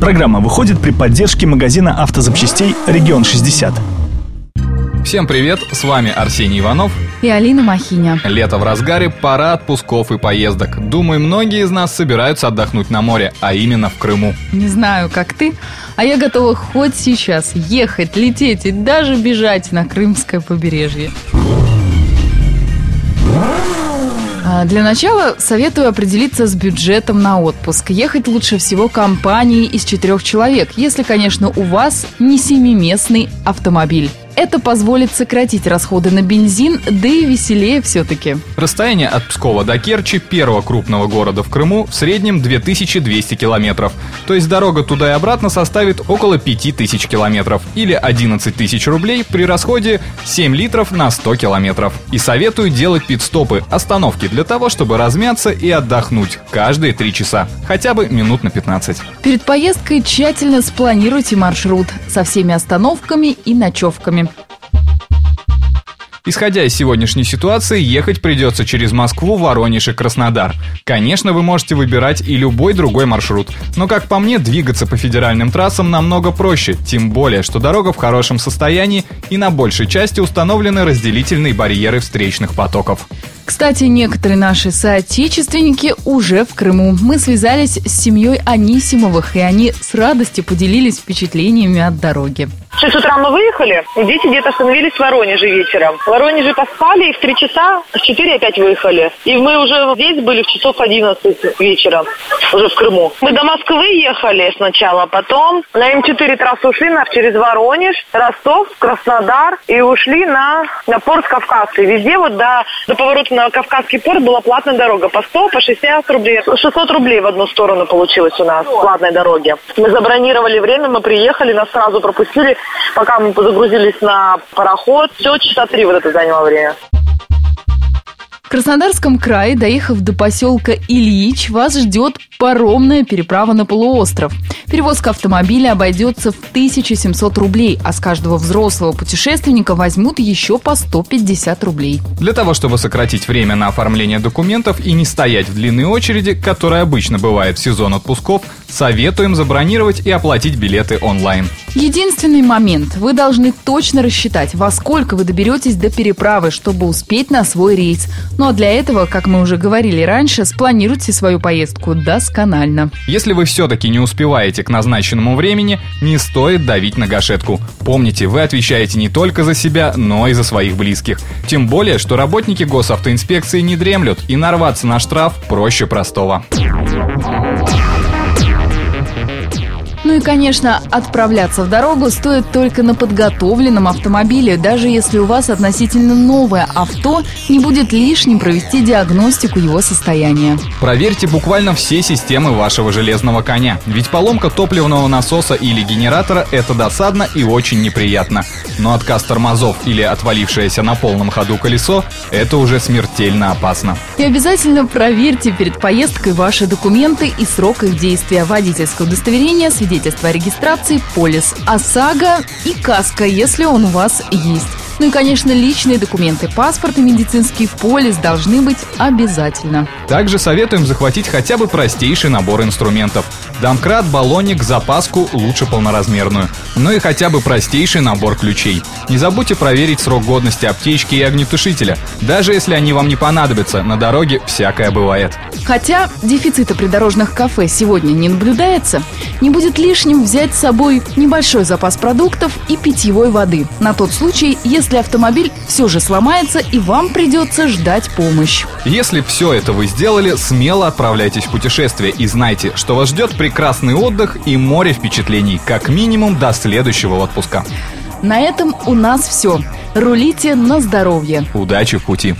Программа выходит при поддержке магазина автозапчастей «Регион 60». Всем привет, с вами Арсений Иванов и Алина Махиня. Лето в разгаре, пора отпусков и поездок. Думаю, многие из нас собираются отдохнуть на море, а именно в Крыму. Не знаю, как ты, а я готова хоть сейчас ехать, лететь и даже бежать на крымское побережье. А, для начала советую определиться с бюджетом на отпуск. Ехать лучше всего компанией из четырех человек, если, конечно, у вас не семиместный автомобиль. Это позволит сократить расходы на бензин, да и веселее все-таки. Расстояние от Пскова до Керчи, первого крупного города в Крыму, в среднем 2200 километров. То есть дорога туда и обратно составит около 5000 километров или 11 тысяч рублей при расходе 7 литров на 100 километров. И советую делать пит-стопы, остановки для того, чтобы размяться и отдохнуть каждые 3 часа, хотя бы минут на 15. Перед поездкой тщательно спланируйте маршрут со всеми остановками и ночевками. Исходя из сегодняшней ситуации, ехать придется через Москву, Воронеж и Краснодар. Конечно, вы можете выбирать и любой другой маршрут, но, как по мне, двигаться по федеральным трассам намного проще, тем более, что дорога в хорошем состоянии и на большей части установлены разделительные барьеры встречных потоков. Кстати, некоторые наши соотечественники уже в Крыму. Мы связались с семьей Анисимовых, и они с радостью поделились впечатлениями от дороги. В 6 утра мы выехали, дети где-то остановились в Воронеже вечером. В Воронеже поспали, и в 3 часа, в 4 опять выехали. И мы уже здесь были в часов 11 вечера, уже в Крыму. Мы до Москвы ехали сначала, потом на М4 трассу ушли на, через Воронеж, Ростов, Краснодар, и ушли на, на порт Кавказский. Везде вот до, до поворота на Кавказский порт была платная дорога по 100, по 60 рублей. 600 рублей в одну сторону получилось у нас, платной дороги. Мы забронировали время, мы приехали, нас сразу пропустили пока мы загрузились на пароход. Все часа три вот это заняло время. В Краснодарском крае, доехав до поселка Ильич, вас ждет паромная переправа на полуостров. Перевозка автомобиля обойдется в 1700 рублей, а с каждого взрослого путешественника возьмут еще по 150 рублей. Для того, чтобы сократить время на оформление документов и не стоять в длинной очереди, которая обычно бывает в сезон отпусков, советуем забронировать и оплатить билеты онлайн. Единственный момент. Вы должны точно рассчитать, во сколько вы доберетесь до переправы, чтобы успеть на свой рейс. Ну а для этого, как мы уже говорили раньше, спланируйте свою поездку досконально. Если вы все-таки не успеваете к назначенному времени, не стоит давить на гашетку. Помните, вы отвечаете не только за себя, но и за своих близких. Тем более, что работники госавтоинспекции не дремлют, и нарваться на штраф проще простого. Ну и, конечно, отправляться в дорогу стоит только на подготовленном автомобиле. Даже если у вас относительно новое авто, не будет лишним провести диагностику его состояния. Проверьте буквально все системы вашего железного коня. Ведь поломка топливного насоса или генератора – это досадно и очень неприятно. Но отказ тормозов или отвалившееся на полном ходу колесо – это уже смертельно опасно. И обязательно проверьте перед поездкой ваши документы и срок их действия. Водительское удостоверение, свидетельство свидетельство о регистрации, полис ОСАГО и каска, если он у вас есть. Ну и, конечно, личные документы, паспорт и медицинский полис должны быть обязательно. Также советуем захватить хотя бы простейший набор инструментов. Домкрат, баллоник, запаску, лучше полноразмерную. Ну и хотя бы простейший набор ключей. Не забудьте проверить срок годности аптечки и огнетушителя. Даже если они вам не понадобятся, на дороге всякое бывает. Хотя дефицита придорожных кафе сегодня не наблюдается, не будет лишним взять с собой небольшой запас продуктов и питьевой воды. На тот случай, если если автомобиль все же сломается и вам придется ждать помощь. Если все это вы сделали, смело отправляйтесь в путешествие и знайте, что вас ждет прекрасный отдых и море впечатлений, как минимум до следующего отпуска. На этом у нас все. Рулите на здоровье. Удачи в пути.